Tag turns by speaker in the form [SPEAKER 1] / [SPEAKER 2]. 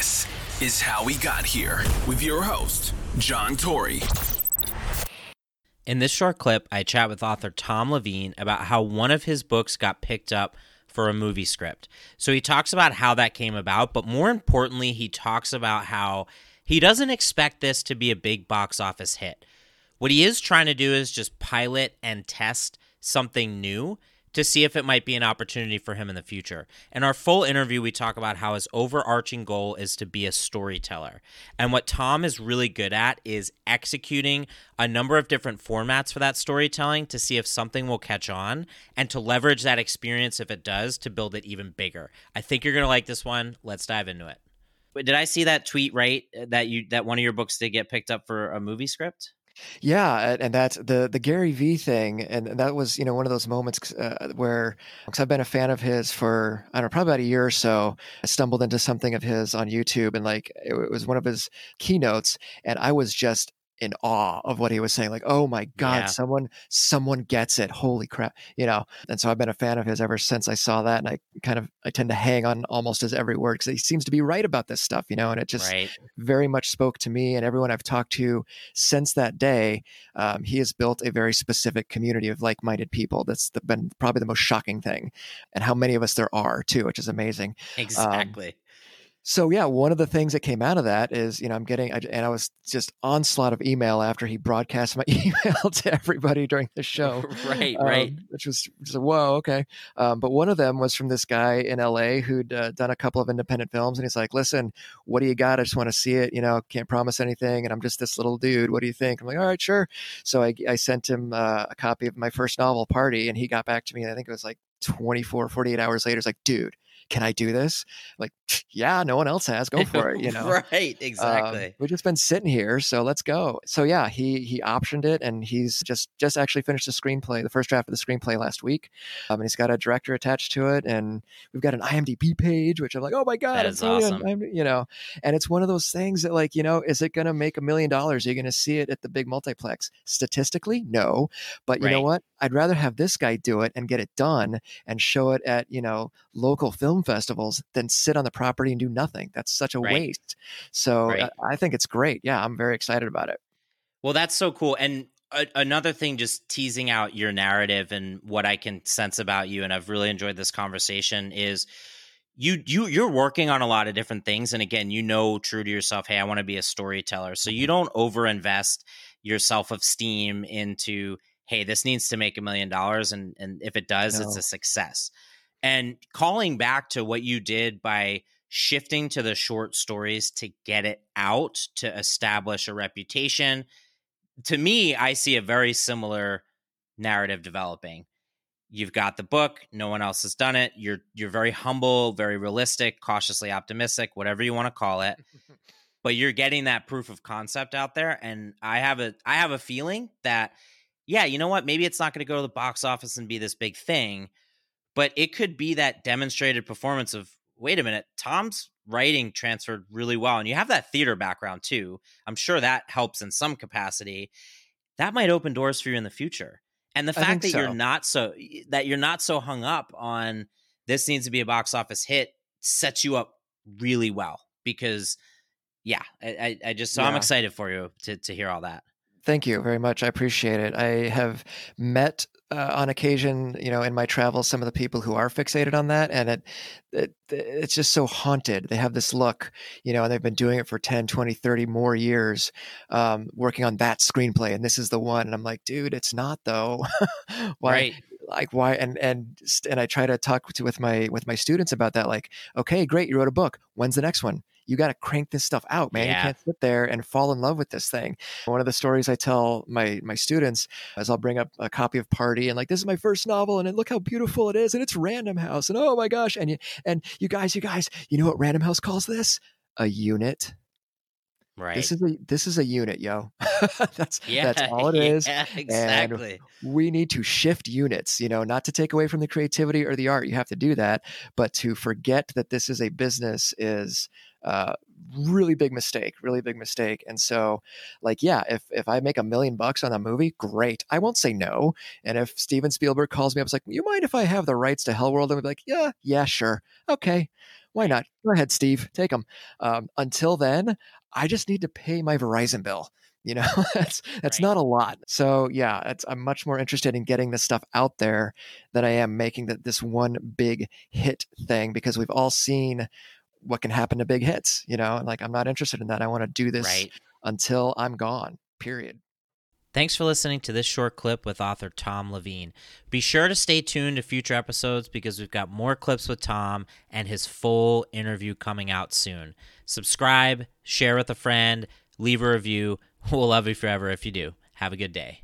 [SPEAKER 1] This is How We Got Here with your host, John Tory.
[SPEAKER 2] In this short clip, I chat with author Tom Leveen about how one of his books got picked up for a movie script. So he talks about how that came about, but more importantly, he talks about how he doesn't expect this to be a big box office hit. What he is trying to do is just pilot and test something new to see if it might be an opportunity for him in the future. In our full interview, we talk about how his overarching goal is to be a storyteller. And what Tom is really good at is executing a number of different formats for that storytelling to see if something will catch on and to leverage that experience, if it does, to build it even bigger. I think you're going to like this one. Let's dive into it. Did I see that tweet right that you that one of your books did get picked up for a movie script?
[SPEAKER 3] Yeah, and that's the the Gary Vee thing, and that was you know one of those moments uh, where because I've been a fan of his for I don't know probably about a year or so. I stumbled into something of his on YouTube, and like it, it was one of his keynotes, and I was just in awe of what he was saying like oh my god yeah. someone someone gets it. Holy crap you know? And so i've been a fan of his ever since i saw that and i kind of i tend to hang on almost his every word because he seems to be right about this stuff you know? And it just right. very much spoke to me and everyone i've talked to since that day um, he has built a very specific community of like-minded people. That's the, been probably the most shocking thing and how many of us there are too which is amazing.
[SPEAKER 2] Um, exactly. um,
[SPEAKER 3] so yeah, one of the things that came out of that is, you know, I'm getting, and I was just onslaught of email after he broadcast my email to everybody during the show.
[SPEAKER 2] right, um, right.
[SPEAKER 3] Which was just, whoa, okay. Um, but one of them was from this guy in LA who'd uh, done a couple of independent films, and he's like, "Listen, what do you got? I just want to see it. You know, can't promise anything, and I'm just this little dude. What do you think?" I'm like, "All right, sure." So I, I sent him uh, a copy of my first novel, Party, and he got back to me. And I think it was like 24, 48 hours later. It's like, dude can I do this? Like, yeah, no one else has. Go for it. You know,
[SPEAKER 2] right? Um, exactly. Um,
[SPEAKER 3] we've just been sitting here, so let's go. So yeah, he he optioned it, and he's just just actually finished the screenplay, the first draft of the screenplay last week. Um, and he's got a director attached to it, and we've got an IMDb page, which I'm like, oh my god,
[SPEAKER 2] that is awesome.
[SPEAKER 3] I'm, you know, and it's one of those things that like, you know, is it going to make a million dollars? Are you going to see it at the big multiplex? Statistically, no. But you right. know what? I'd rather have this guy do it and get it done and show it at you know local film festivals than sit on the property and do nothing. That's such a right. waste. So right. I, I think it's great. Yeah, I'm very excited about it.
[SPEAKER 2] Well, that's so cool. And a- another thing, just teasing out your narrative and what I can sense about you, and I've really enjoyed this conversation is you you you're working on a lot of different things and again you know true to yourself hey i want to be a storyteller so you mm-hmm. don't over invest your self esteem into hey, this needs to make a million dollars. And, and if it does, no. it's a success. And calling back to what you did by shifting to the short stories to get it out, to establish a reputation, to me, I see a very similar narrative developing. You've got the book, no one else has done it. You're you're very humble, very realistic, cautiously optimistic, whatever you want to call it. but you're getting that proof of concept out there and I have a I have a feeling that yeah, you know what? Maybe it's not going to go to the box office and be this big thing, but it could be that demonstrated performance of wait a minute, Tom's writing transferred really well. And you have that theater background too. I'm sure that helps in some capacity. That might open doors for you in the future. And the fact that so. you're not so that you're not so hung up on this needs to be a box office hit sets you up really well because yeah, I, I just so yeah. I'm excited for you to to hear all that.
[SPEAKER 3] Thank you very much. I appreciate it. I have met uh, on occasion, you know, in my travels, some of the people who are fixated on that, and it, it it's just so haunted. They have this look, you know, and they've been doing it for 10, 20, 30 more years, um, working on that screenplay, and this is the one. And I'm like, dude, it's not though.
[SPEAKER 2] why? Right.
[SPEAKER 3] Like why? And and and I try to talk to, with my with my students about that. Like, okay, great, you wrote a book. When's the next one? you got to crank this stuff out, man. Yeah. You can't sit there and fall in love with this thing. One of the stories I tell my my students is I'll bring up a copy of Party and like this is my first novel and look how beautiful it is and it's Random House and oh my gosh and you and you guys you guys you know what Random House calls this a unit.
[SPEAKER 2] Right.
[SPEAKER 3] This is a this is a unit, yo. that's yeah, that's all it is.
[SPEAKER 2] Yeah, exactly.
[SPEAKER 3] And we need to shift units, you know, not to take away from the creativity or the art. You have to do that, but to forget that this is a business is uh, really big mistake, really big mistake. And so, like, yeah, if if I make a million bucks on a movie, great. I won't say no. And if Steven Spielberg calls me up, it's like, you mind if I have the rights to Hellworld? And I'm like, yeah, yeah, sure, okay. Why not? Go ahead, Steve, take them. Um, until then, I just need to pay my Verizon bill. You know, that's that's
[SPEAKER 2] Right.
[SPEAKER 3] not a lot. So yeah, it's, I'm much more interested in getting this stuff out there than I am making that this one big hit thing because we've all seen what can happen to big hits. You know, and like I'm not interested in that. I want to do this
[SPEAKER 2] Right.
[SPEAKER 3] until I'm gone. Period.
[SPEAKER 2] Thanks for listening to this short clip with author Tom Leveen. Be sure to stay tuned to future episodes because we've got more clips with Tom and his full interview coming out soon. Subscribe, share with a friend, leave a review. We'll love you forever if you do. Have a good day.